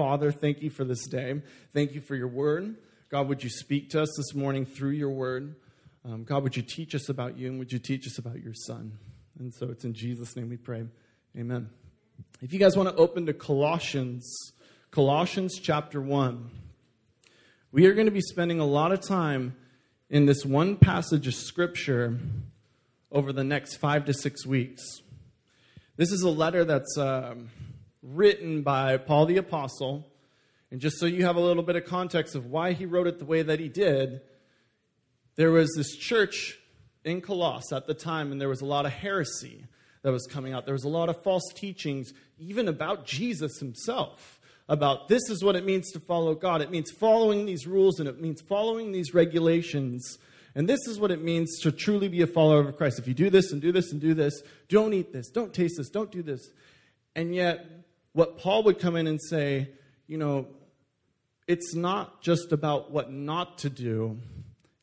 Father, thank you for this day. Thank you for your word. God, would you speak to us this morning through your word? Um, God, would you teach us about you and would you teach us about your son? And so it's in Jesus' name we pray. Amen. If you guys want to open to Colossians, Colossians chapter 1, we are going to be spending a lot of time in this one passage of scripture over the next five to six weeks. This is a letter that's um, written by Paul the Apostle. And just so you have a little bit of context of why he wrote it the way that he did, there was this church in Colossus at the time, and there was a lot of heresy that was coming out. There was a lot of false teachings, even about Jesus himself, about this is what it means to follow God. It means following these rules and it means following these regulations. And this is what it means to truly be a follower of Christ. If you do this and do this and do this, don't eat this, don't taste this, don't do this. And yet, what Paul would come in and say, you know, it's not just about what not to do,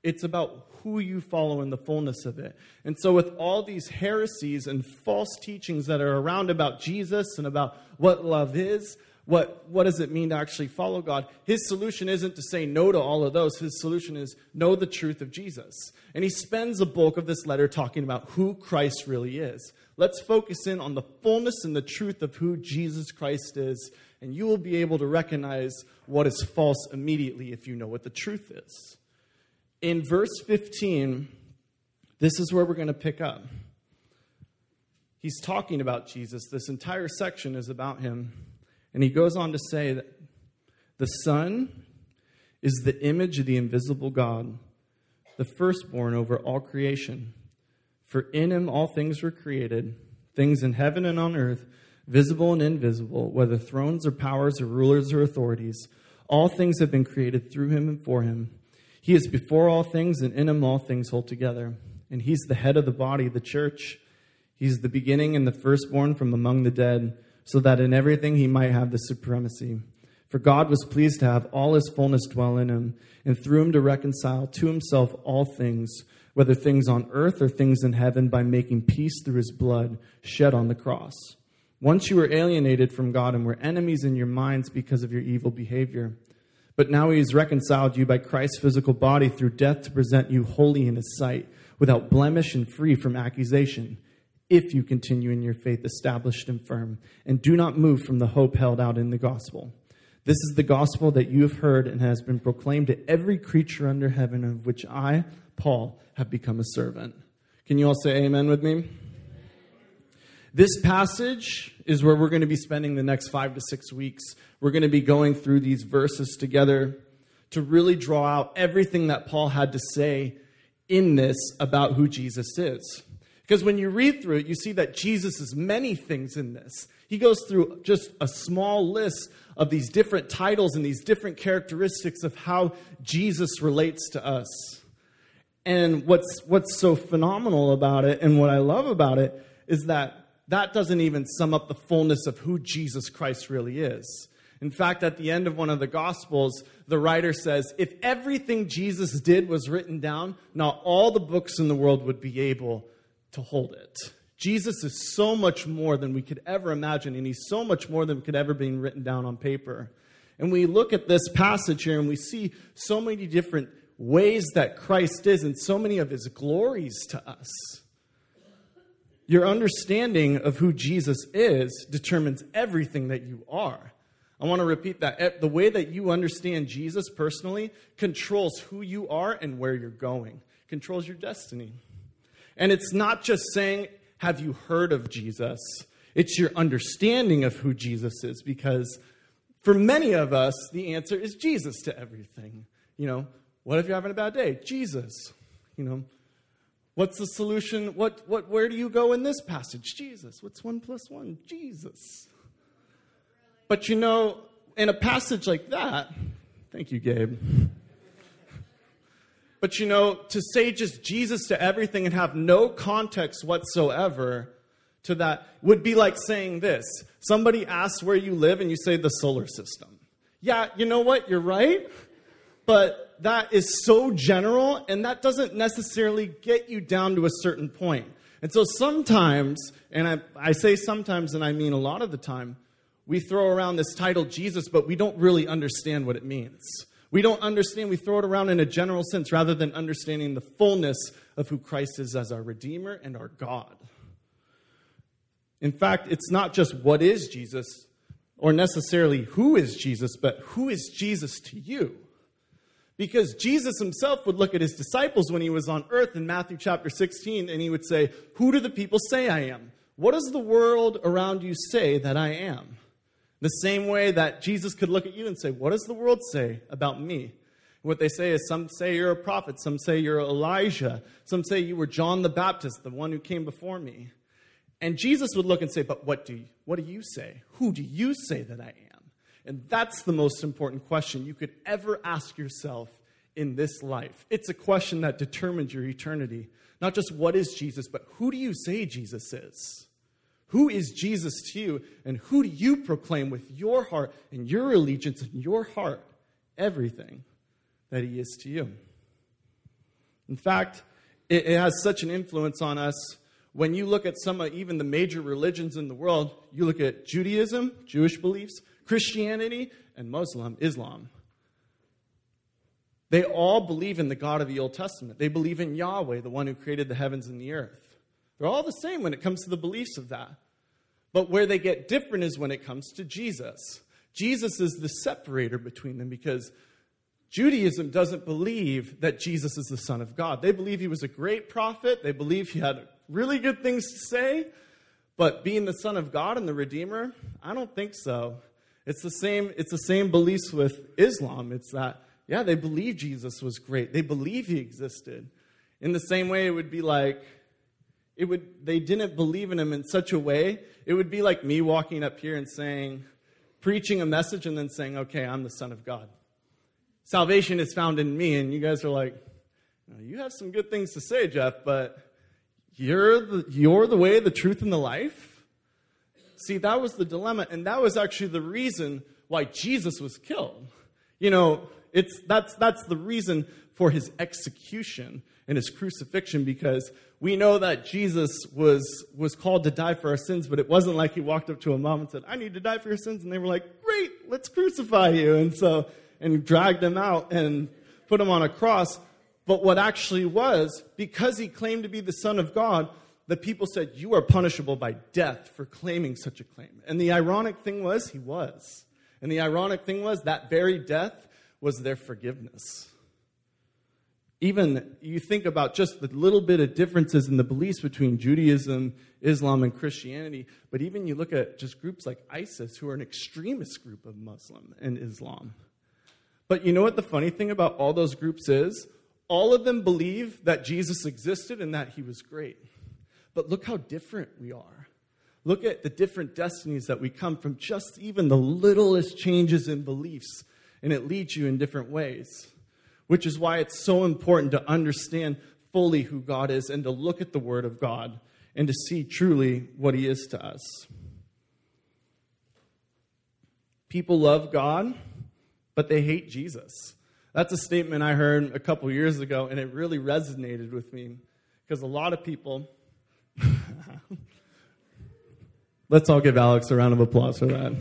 it's about who you follow in the fullness of it. And so, with all these heresies and false teachings that are around about Jesus and about what love is, what, what does it mean to actually follow God? His solution isn't to say no to all of those. His solution is know the truth of Jesus. And he spends a bulk of this letter talking about who Christ really is. Let's focus in on the fullness and the truth of who Jesus Christ is, and you will be able to recognize what is false immediately if you know what the truth is in verse 15, this is where we're going to pick up. He's talking about Jesus. This entire section is about him. And he goes on to say that the Son is the image of the invisible God, the firstborn over all creation. For in him all things were created, things in heaven and on earth, visible and invisible, whether thrones or powers or rulers or authorities. All things have been created through him and for him. He is before all things, and in him all things hold together. And he's the head of the body, the church. He's the beginning and the firstborn from among the dead, so that in everything he might have the supremacy. For God was pleased to have all his fullness dwell in him, and through him to reconcile to himself all things, whether things on earth or things in heaven, by making peace through his blood shed on the cross. Once you were alienated from God and were enemies in your minds because of your evil behavior. But now he has reconciled you by Christ's physical body through death to present you holy in his sight, without blemish and free from accusation, if you continue in your faith established and firm, and do not move from the hope held out in the gospel. This is the gospel that you have heard and has been proclaimed to every creature under heaven, of which I, Paul, have become a servant. Can you all say amen with me? This passage is where we're going to be spending the next five to six weeks. We're going to be going through these verses together to really draw out everything that Paul had to say in this about who Jesus is. Because when you read through it, you see that Jesus is many things in this. He goes through just a small list of these different titles and these different characteristics of how Jesus relates to us. And what's, what's so phenomenal about it and what I love about it is that that doesn't even sum up the fullness of who Jesus Christ really is. In fact, at the end of one of the Gospels, the writer says, if everything Jesus did was written down, not all the books in the world would be able to hold it. Jesus is so much more than we could ever imagine, and he's so much more than could ever be written down on paper. And we look at this passage here and we see so many different ways that Christ is and so many of his glories to us. Your understanding of who Jesus is determines everything that you are. I want to repeat that. The way that you understand Jesus personally controls who you are and where you're going, controls your destiny. And it's not just saying, Have you heard of Jesus? It's your understanding of who Jesus is because for many of us, the answer is Jesus to everything. You know, what if you're having a bad day? Jesus. You know, What's the solution? What, what, where do you go in this passage? Jesus. What's one plus one? Jesus. But you know, in a passage like that, thank you, Gabe. But you know, to say just Jesus to everything and have no context whatsoever to that would be like saying this. Somebody asks where you live and you say the solar system. Yeah, you know what? You're right. But that is so general and that doesn't necessarily get you down to a certain point. And so sometimes, and I, I say sometimes and I mean a lot of the time, we throw around this title Jesus, but we don't really understand what it means. We don't understand, we throw it around in a general sense rather than understanding the fullness of who Christ is as our Redeemer and our God. In fact, it's not just what is Jesus or necessarily who is Jesus, but who is Jesus to you? Because Jesus himself would look at his disciples when he was on earth in Matthew chapter 16 and he would say, Who do the people say I am? What does the world around you say that I am? The same way that Jesus could look at you and say, What does the world say about me? What they say is some say you're a prophet, some say you're Elijah, some say you were John the Baptist, the one who came before me. And Jesus would look and say, But what do you, what do you say? Who do you say that I am? And that's the most important question you could ever ask yourself in this life. It's a question that determines your eternity. Not just what is Jesus, but who do you say Jesus is? Who is Jesus to you? And who do you proclaim with your heart and your allegiance and your heart everything that he is to you? In fact, it, has such an influence on us when you look at some of even the major religions in the world, you look at Judaism, Jewish beliefs, Christianity, and Muslim, Islam. They all believe in the God of the Old Testament. They believe in Yahweh, the one who created the heavens and the earth. They're all the same when it comes to the beliefs of that. But where they get different is when it comes to Jesus. Jesus is the separator between them because Judaism doesn't believe that Jesus is the Son of God. They believe he was a great prophet, they believe he had really good things to say, but being the Son of God and the Redeemer, I don't think so. It's the same, it's the same beliefs with Islam. It's that, yeah, they believe Jesus was great. They believe he existed. In the same way, it would be like, it would, they didn't believe in him in such a way, it would be like me walking up here and saying, preaching a message and then saying, okay, I'm the Son of God. Salvation is found in me. And you guys are like, you have some good things to say, Jeff, but you're the, you're the way, the truth, and the life? See, that was the dilemma, and that was actually the reason why Jesus was killed. You know, it's, that's, that's the reason for his execution and his crucifixion because we know that Jesus was, was called to die for our sins, but it wasn't like he walked up to a mom and said, I need to die for your sins. And they were like, Great, let's crucify you. And so, and dragged him out and put him on a cross. But what actually was, because he claimed to be the Son of God, the people said, You are punishable by death for claiming such a claim. And the ironic thing was, he was. And the ironic thing was, that very death was their forgiveness. Even you think about just the little bit of differences in the beliefs between Judaism, Islam, and Christianity, but even you look at just groups like ISIS, who are an extremist group of Muslim and Islam. But you know what the funny thing about all those groups is? All of them believe that Jesus existed and that he was great. But look how different we are. Look at the different destinies that we come from, just even the littlest changes in beliefs, and it leads you in different ways. Which is why it's so important to understand fully who God is and to look at the Word of God and to see truly what He is to us. People love God, but they hate Jesus. That's a statement I heard a couple years ago, and it really resonated with me because a lot of people. Let's all give Alex a round of applause for that.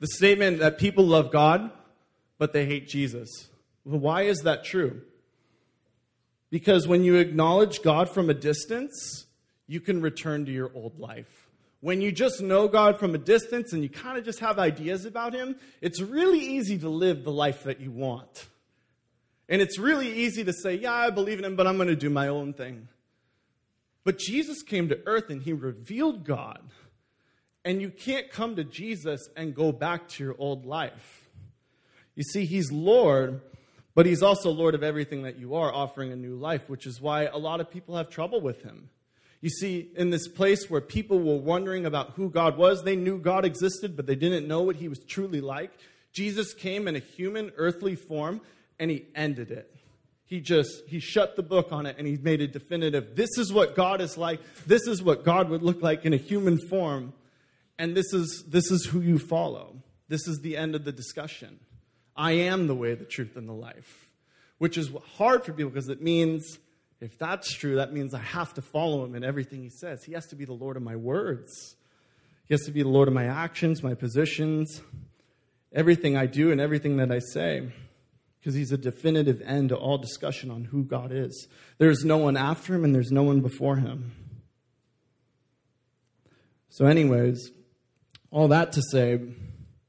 the statement that people love God, but they hate Jesus. Why is that true? Because when you acknowledge God from a distance, you can return to your old life when you just know God from a distance and you kind of just have ideas about Him, it's really easy to live the life that you want. And it's really easy to say, Yeah, I believe in Him, but I'm going to do my own thing. But Jesus came to earth and He revealed God. And you can't come to Jesus and go back to your old life. You see, He's Lord, but He's also Lord of everything that you are, offering a new life, which is why a lot of people have trouble with Him. You see, in this place where people were wondering about who God was, they knew God existed, but they didn't know what he was truly like. Jesus came in a human, earthly form, and he ended it. He just, he shut the book on it and he made it definitive. This is what God is like. This is what God would look like in a human form. And this is, this is who you follow. This is the end of the discussion. I am the way, the truth, and the life. Which is hard for people because it means If that's true, that means I have to follow him in everything he says. He has to be the Lord of my words. He has to be the Lord of my actions, my positions, everything I do and everything that I say. Because he's a definitive end to all discussion on who God is. There's no one after him and there's no one before him. So, anyways, all that to say,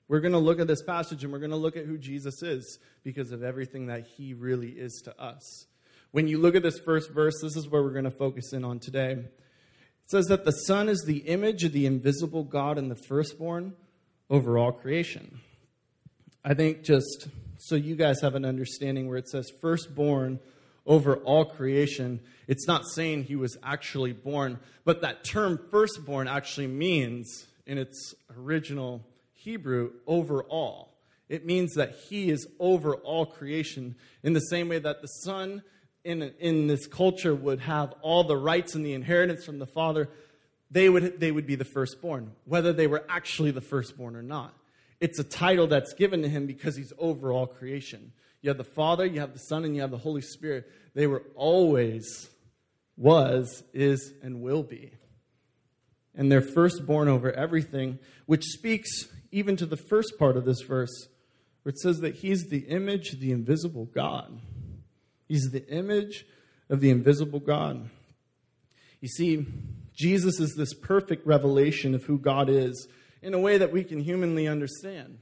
we're going to look at this passage and we're going to look at who Jesus is because of everything that he really is to us. When you look at this first verse, this is where we're going to focus in on today. It says that the Son is the image of the invisible God and the firstborn over all creation. I think just so you guys have an understanding where it says firstborn over all creation, it's not saying he was actually born, but that term firstborn actually means, in its original Hebrew, over all. It means that he is over all creation in the same way that the Son in, in this culture would have all the rights and the inheritance from the Father. They would, they would be the firstborn, whether they were actually the firstborn or not. It's a title that's given to him because he's over all creation. You have the Father, you have the Son, and you have the Holy Spirit. They were always, was, is, and will be. And they're firstborn over everything, which speaks even to the first part of this verse, where it says that he's the image of the invisible God. He's the image of the invisible God. You see, Jesus is this perfect revelation of who God is in a way that we can humanly understand.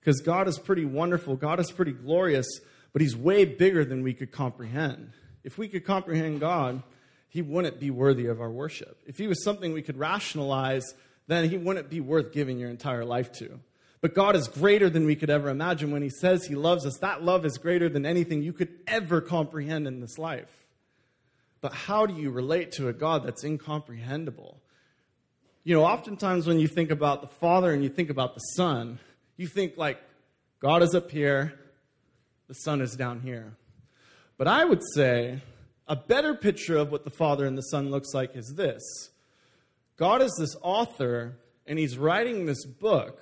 Because God is pretty wonderful, God is pretty glorious, but He's way bigger than we could comprehend. If we could comprehend God, He wouldn't be worthy of our worship. If He was something we could rationalize, then He wouldn't be worth giving your entire life to. But God is greater than we could ever imagine. When He says He loves us, that love is greater than anything you could ever comprehend in this life. But how do you relate to a God that's incomprehensible? You know, oftentimes when you think about the Father and you think about the Son, you think like God is up here, the Son is down here. But I would say a better picture of what the Father and the Son looks like is this God is this author, and he's writing this book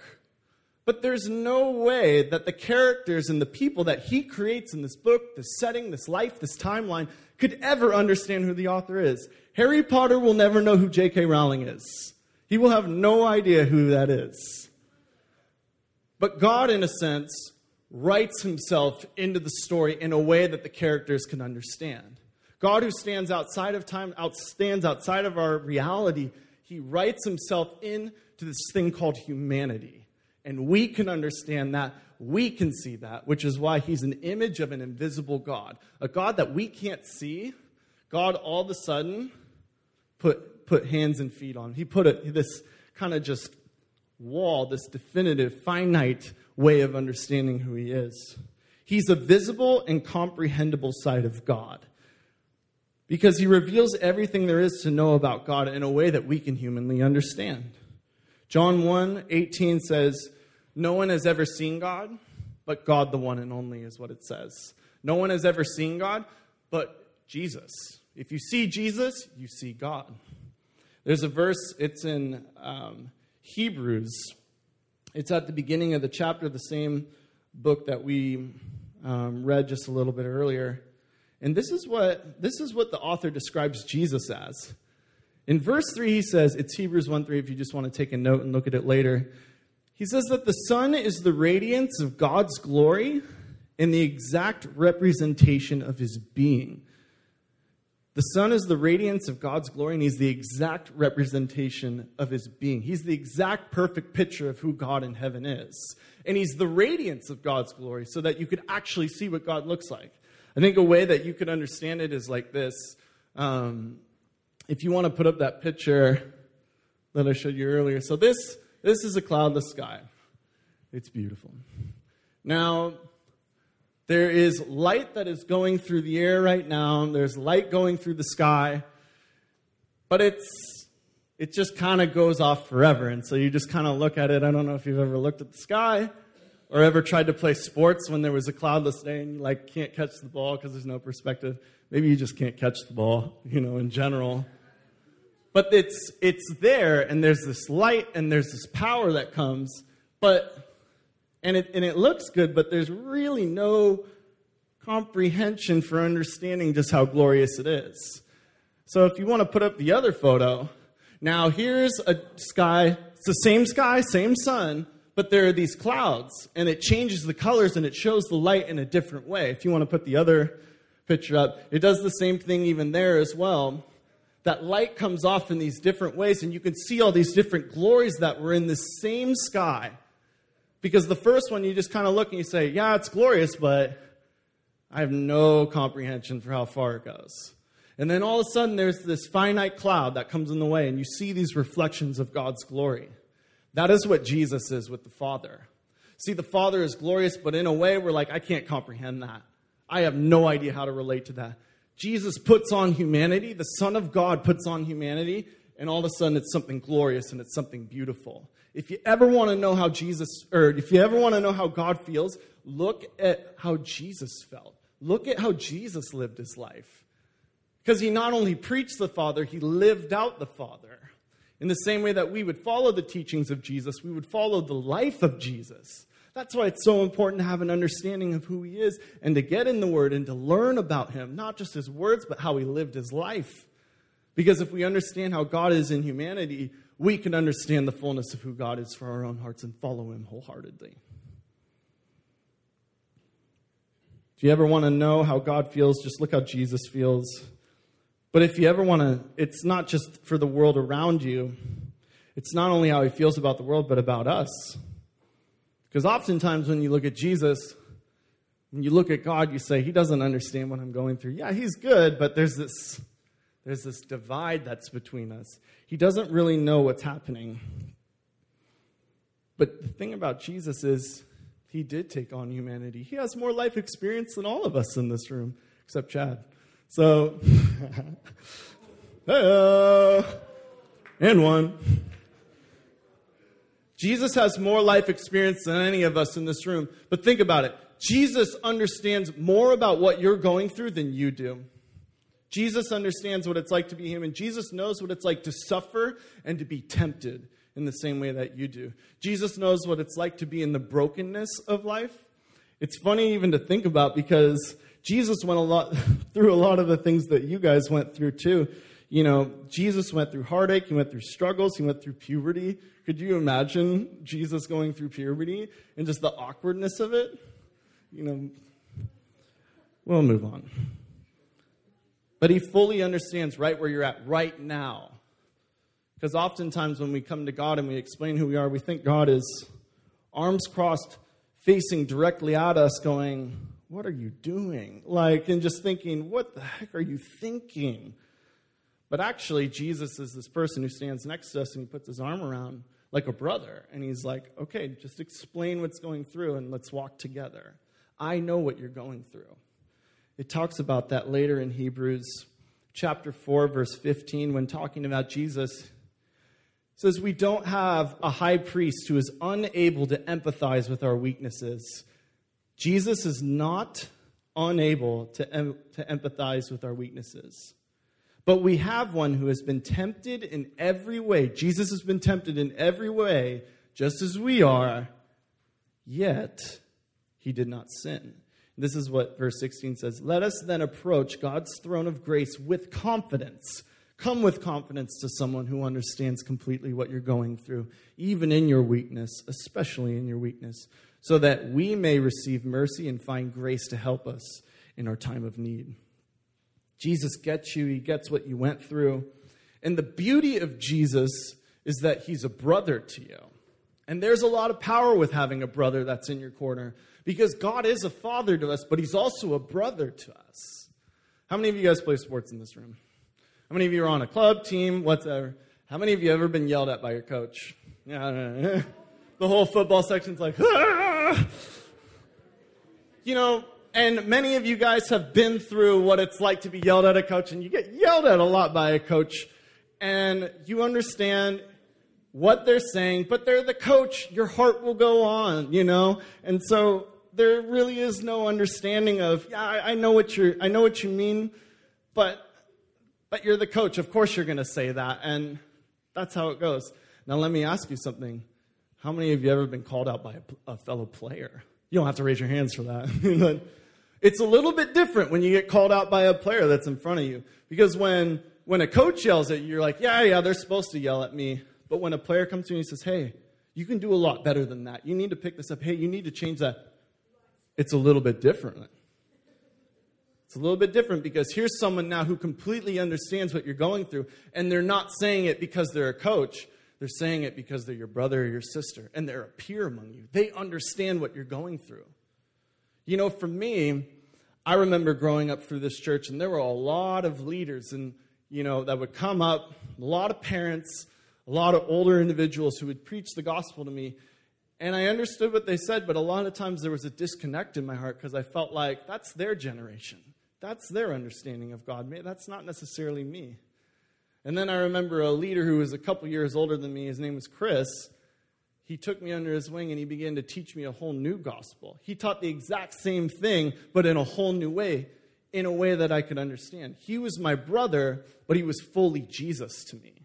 but there's no way that the characters and the people that he creates in this book, this setting, this life, this timeline, could ever understand who the author is. Harry Potter will never know who J.K. Rowling is. He will have no idea who that is. But God, in a sense, writes himself into the story in a way that the characters can understand. God, who stands outside of time, out, stands outside of our reality, he writes himself into this thing called humanity. And we can understand that. We can see that, which is why he's an image of an invisible God. A God that we can't see. God all of a sudden put, put hands and feet on. He put a, this kind of just wall, this definitive, finite way of understanding who he is. He's a visible and comprehensible side of God because he reveals everything there is to know about God in a way that we can humanly understand. John 1 18 says, No one has ever seen God, but God, the one and only, is what it says. No one has ever seen God, but Jesus. If you see Jesus, you see God. There's a verse, it's in um, Hebrews. It's at the beginning of the chapter the same book that we um, read just a little bit earlier. And this is what this is what the author describes Jesus as. In verse 3, he says, it's Hebrews 1 3, if you just want to take a note and look at it later. He says that the Son is the radiance of God's glory and the exact representation of his being. The Son is the radiance of God's glory, and He's the exact representation of His being. He's the exact perfect picture of who God in heaven is. And He's the radiance of God's glory so that you could actually see what God looks like. I think a way that you could understand it is like this. Um, if you want to put up that picture that I showed you earlier. So this this is a cloudless sky. It's beautiful. Now, there is light that is going through the air right now. There's light going through the sky. But it's it just kind of goes off forever. And so you just kind of look at it. I don't know if you've ever looked at the sky or ever tried to play sports when there was a cloudless day and you like can't catch the ball because there's no perspective. Maybe you just can't catch the ball, you know, in general. But it's, it's there, and there's this light and there's this power that comes, but, and it, and it looks good, but there's really no comprehension for understanding just how glorious it is. So if you want to put up the other photo, now here's a sky, it's the same sky, same sun, but there are these clouds, and it changes the colors and it shows the light in a different way. If you want to put the other picture up, it does the same thing even there as well. That light comes off in these different ways, and you can see all these different glories that were in the same sky. Because the first one, you just kind of look and you say, Yeah, it's glorious, but I have no comprehension for how far it goes. And then all of a sudden, there's this finite cloud that comes in the way, and you see these reflections of God's glory. That is what Jesus is with the Father. See, the Father is glorious, but in a way, we're like, I can't comprehend that. I have no idea how to relate to that. Jesus puts on humanity, the Son of God puts on humanity, and all of a sudden it's something glorious and it's something beautiful. If you ever want to know how Jesus, or if you ever want to know how God feels, look at how Jesus felt. Look at how Jesus lived his life. Because he not only preached the Father, he lived out the Father. In the same way that we would follow the teachings of Jesus, we would follow the life of Jesus. That's why it's so important to have an understanding of who he is and to get in the Word and to learn about him, not just his words, but how he lived his life. Because if we understand how God is in humanity, we can understand the fullness of who God is for our own hearts and follow him wholeheartedly. If you ever want to know how God feels, just look how Jesus feels. But if you ever want to, it's not just for the world around you, it's not only how he feels about the world, but about us. Because oftentimes when you look at Jesus, when you look at God, you say, He doesn't understand what I'm going through. Yeah, He's good, but there's this, there's this divide that's between us. He doesn't really know what's happening. But the thing about Jesus is, He did take on humanity. He has more life experience than all of us in this room, except Chad. So, hello, uh, and one. Jesus has more life experience than any of us in this room. But think about it. Jesus understands more about what you're going through than you do. Jesus understands what it's like to be human. Jesus knows what it's like to suffer and to be tempted in the same way that you do. Jesus knows what it's like to be in the brokenness of life. It's funny even to think about because Jesus went a lot through a lot of the things that you guys went through too. You know, Jesus went through heartache, he went through struggles, he went through puberty. Could you imagine Jesus going through puberty and just the awkwardness of it? You know, we'll move on. But he fully understands right where you're at right now. Because oftentimes when we come to God and we explain who we are, we think God is arms crossed, facing directly at us, going, what are you doing? Like, and just thinking, What the heck are you thinking? But actually, Jesus is this person who stands next to us and he puts his arm around like a brother. And he's like, Okay, just explain what's going through and let's walk together. I know what you're going through. It talks about that later in Hebrews chapter 4, verse 15, when talking about Jesus. says, We don't have a high priest who is unable to empathize with our weaknesses Jesus is not unable to, em- to empathize with our weaknesses. But we have one who has been tempted in every way. Jesus has been tempted in every way, just as we are, yet he did not sin. This is what verse 16 says Let us then approach God's throne of grace with confidence. Come with confidence to someone who understands completely what you're going through, even in your weakness, especially in your weakness, so that we may receive mercy and find grace to help us in our time of need. Jesus gets you, he gets what you went through. And the beauty of Jesus is that he's a brother to you. And there's a lot of power with having a brother that's in your corner because God is a father to us, but he's also a brother to us. How many of you guys play sports in this room? How many of you are on a club, team, whatever? How many of you ever been yelled at by your coach? Yeah, the whole football section's like, ah! you know, and many of you guys have been through what it's like to be yelled at a coach, and you get yelled at a lot by a coach, and you understand what they're saying, but they're the coach. Your heart will go on, you know, and so there really is no understanding of, yeah, I, I know what you're, I know what you mean, but, but you're the coach. Of course, you're going to say that, and that's how it goes. Now, let me ask you something. How many of you ever been called out by a, a fellow player? You don't have to raise your hands for that. It's a little bit different when you get called out by a player that's in front of you. Because when, when a coach yells at you, you're like, yeah, yeah, they're supposed to yell at me. But when a player comes to you and says, hey, you can do a lot better than that. You need to pick this up. Hey, you need to change that. It's a little bit different. It's a little bit different because here's someone now who completely understands what you're going through, and they're not saying it because they're a coach. They're saying it because they're your brother or your sister, and they're a peer among you. They understand what you're going through. You know, for me, I remember growing up through this church, and there were a lot of leaders, and you know, that would come up, a lot of parents, a lot of older individuals who would preach the gospel to me. And I understood what they said, but a lot of times there was a disconnect in my heart because I felt like that's their generation. That's their understanding of God. That's not necessarily me. And then I remember a leader who was a couple years older than me. His name was Chris. He took me under his wing and he began to teach me a whole new gospel. He taught the exact same thing, but in a whole new way, in a way that I could understand. He was my brother, but he was fully Jesus to me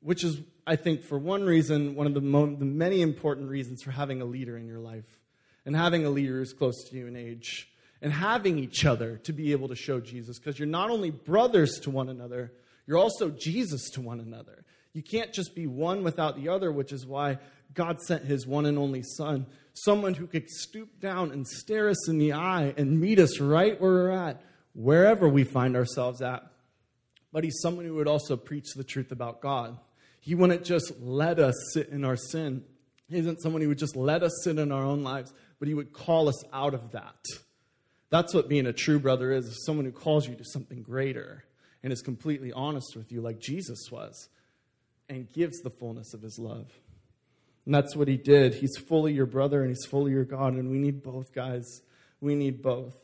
which is, I think, for one reason, one of the, mo- the many important reasons for having a leader in your life and having a leader who's close to you in age and having each other to be able to show Jesus because you're not only brothers to one another, you're also Jesus to one another. You can't just be one without the other, which is why God sent his one and only Son, someone who could stoop down and stare us in the eye and meet us right where we're at, wherever we find ourselves at. But he's someone who would also preach the truth about God. He wouldn't just let us sit in our sin. He isn't someone who would just let us sit in our own lives, but he would call us out of that. That's what being a true brother is, someone who calls you to something greater and is completely honest with you, like Jesus was, and gives the fullness of his love. And that's what he did. He's fully your brother and he's fully your God, and we need both, guys. We need both.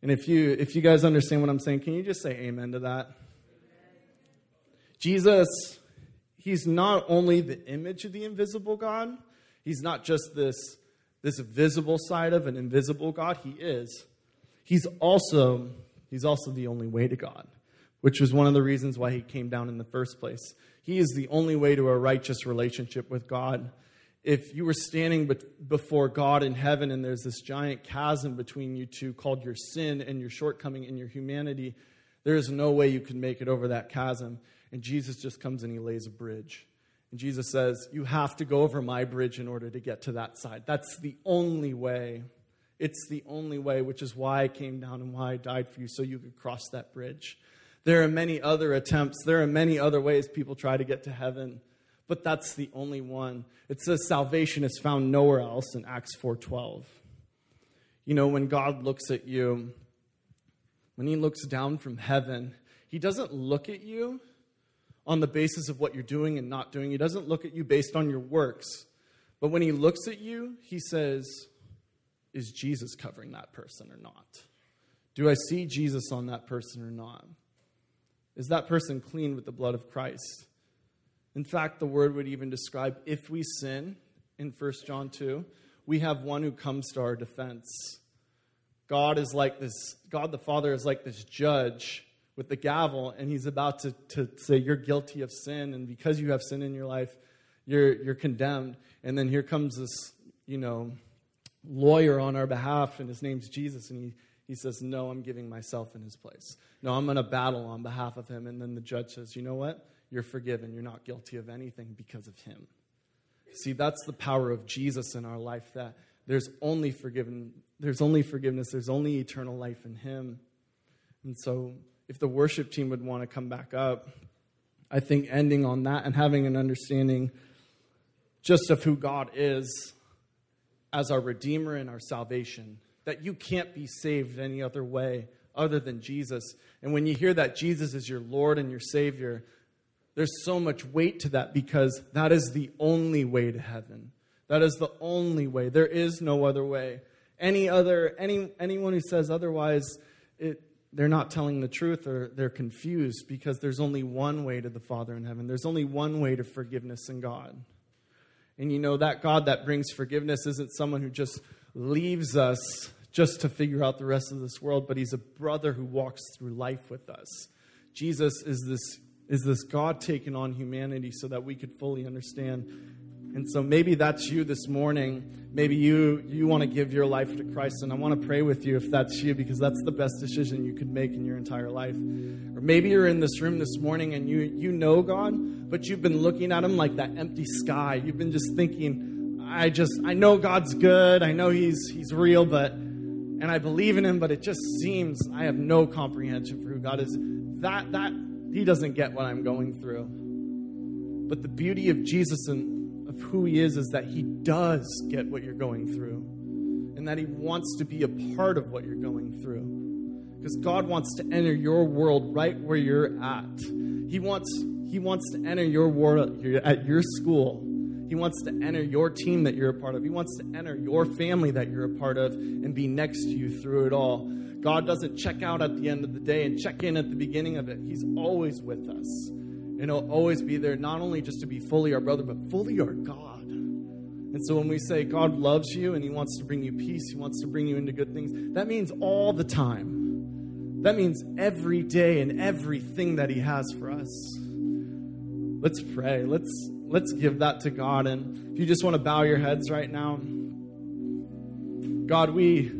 And if you if you guys understand what I'm saying, can you just say amen to that? Jesus he's not only the image of the invisible God, he's not just this, this visible side of an invisible God, he is. He's also, he's also the only way to God, which was one of the reasons why he came down in the first place. He is the only way to a righteous relationship with God. If you were standing before God in heaven and there's this giant chasm between you two called your sin and your shortcoming and your humanity, there is no way you can make it over that chasm. And Jesus just comes and he lays a bridge. And Jesus says, You have to go over my bridge in order to get to that side. That's the only way. It's the only way, which is why I came down and why I died for you, so you could cross that bridge. There are many other attempts, there are many other ways people try to get to heaven, but that's the only one. It says salvation is found nowhere else in Acts 4:12. You know, when God looks at you, when he looks down from heaven, he doesn't look at you on the basis of what you're doing and not doing. He doesn't look at you based on your works. But when he looks at you, he says, Is Jesus covering that person or not? Do I see Jesus on that person or not? Is that person clean with the blood of Christ? In fact, the word would even describe if we sin in 1 John 2, we have one who comes to our defense. God is like this, God the Father is like this judge with the gavel and he's about to, to say, You're guilty of sin, and because you have sin in your life, you're, you're condemned. And then here comes this, you know, lawyer on our behalf, and his name's Jesus, and he, he says, No, I'm giving myself in his place. No, I'm going to battle on behalf of him. And then the judge says, You know what? You're forgiven. You're not guilty of anything because of him. See, that's the power of Jesus in our life that there's only forgiven, there's only forgiveness, there's only eternal life in him. And so if the worship team would want to come back up, I think ending on that and having an understanding just of who God is as our Redeemer and our salvation, that you can't be saved any other way other than Jesus. And when you hear that Jesus is your Lord and your Savior, there's so much weight to that because that is the only way to heaven. That is the only way. There is no other way. Any other any anyone who says otherwise, it they're not telling the truth or they're confused because there's only one way to the Father in heaven. There's only one way to forgiveness in God. And you know, that God that brings forgiveness isn't someone who just leaves us just to figure out the rest of this world, but He's a brother who walks through life with us. Jesus is this, is this God taking on humanity so that we could fully understand And so maybe that's you this morning. Maybe you you want to give your life to Christ and I want to pray with you if that's you because that's the best decision you could make in your entire life. Or maybe you're in this room this morning and you you know God, but you've been looking at him like that empty sky. You've been just thinking I just I know God's good. I know he's he's real, but and I believe in him, but it just seems I have no comprehension for who God is. That that he doesn't get what I'm going through. But the beauty of Jesus and who he is is that he does get what you're going through. And that he wants to be a part of what you're going through. Because God wants to enter your world right where you're at. He wants he wants to enter your world at your school. He wants to enter your team that you're a part of. He wants to enter your family that you're a part of and be next to you through it all. God doesn't check out at the end of the day and check in at the beginning of it. He's always with us. And He'll always be there, not only just to be fully our brother, but fully our God. And so when we say God loves you and He wants to bring you peace, He wants to bring you into good things, that means all the time. That means every day and everything that He has for us. Let's pray. Let's let's give that to God. And if you just want to bow your heads right now, God, we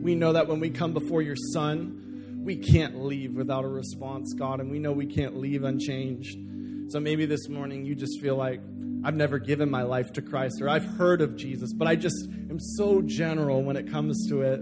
we know that when we come before your Son, we can't leave without a response, God, and we know we can't leave unchanged. So maybe this morning you just feel like I've never given my life to Christ, or I've heard of Jesus, but I just am so general when it comes to it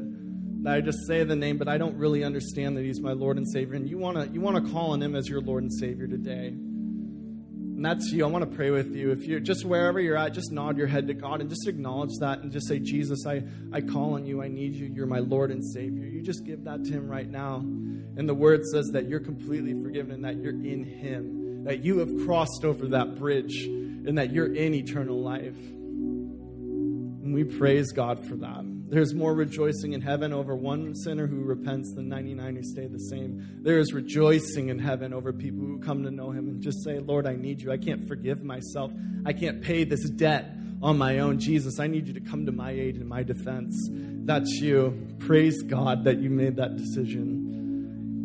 that I just say the name, but I don't really understand that He's my Lord and Savior. And you want to you want to call on Him as your Lord and Savior today. And that's you. I want to pray with you. If you're just wherever you're at, just nod your head to God and just acknowledge that and just say, Jesus, I, I call on you. I need you. You're my Lord and Savior. You just give that to Him right now. And the word says that you're completely forgiven and that you're in Him, that you have crossed over that bridge and that you're in eternal life. And we praise God for that. There's more rejoicing in heaven over one sinner who repents than 99 who stay the same. There is rejoicing in heaven over people who come to know Him and just say, Lord, I need you. I can't forgive myself. I can't pay this debt on my own. Jesus, I need you to come to my aid and my defense. That's you. Praise God that you made that decision.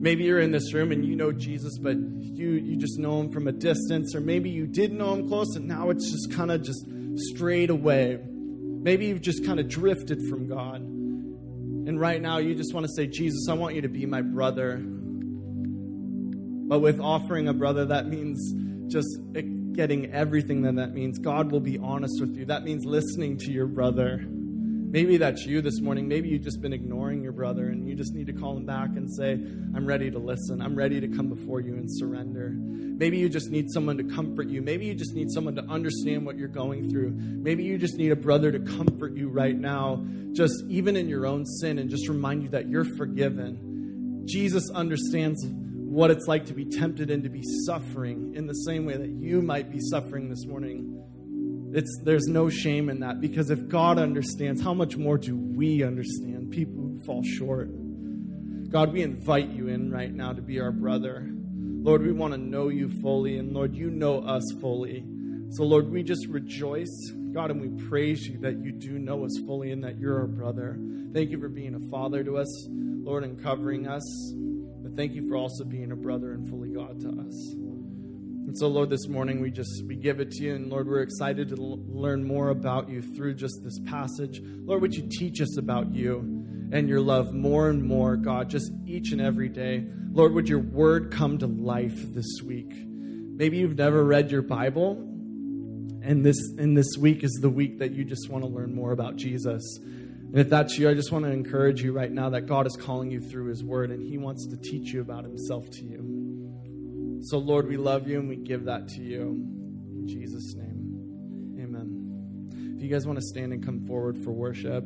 Maybe you're in this room and you know Jesus, but you, you just know him from a distance, or maybe you did know him close and now it's just kind of just strayed away. Maybe you've just kind of drifted from God. And right now you just want to say, Jesus, I want you to be my brother. But with offering a brother, that means just eh, getting everything that that means. God will be honest with you. That means listening to your brother. Maybe that's you this morning. Maybe you've just been ignoring your brother and you just need to call him back and say, I'm ready to listen. I'm ready to come before you and surrender. Maybe you just need someone to comfort you. Maybe you just need someone to understand what you're going through. Maybe you just need a brother to comfort you right now, just even in your own sin, and just remind you that you're forgiven. Jesus understands what it's like to be tempted and to be suffering in the same way that you might be suffering this morning. It's, there's no shame in that because if God understands, how much more do we understand? People who fall short. God, we invite you in right now to be our brother. Lord, we want to know you fully, and Lord, you know us fully. So, Lord, we just rejoice, God, and we praise you that you do know us fully and that you're our brother. Thank you for being a father to us, Lord, and covering us. But thank you for also being a brother and fully God to us. And so, Lord, this morning we just we give it to you, and Lord, we're excited to l- learn more about you through just this passage. Lord, would you teach us about you and your love more and more, God, just each and every day. Lord, would your word come to life this week? Maybe you've never read your Bible, and this and this week is the week that you just want to learn more about Jesus. And if that's you, I just want to encourage you right now that God is calling you through His Word, and He wants to teach you about Himself to you. So, Lord, we love you and we give that to you. In Jesus' name, amen. If you guys want to stand and come forward for worship.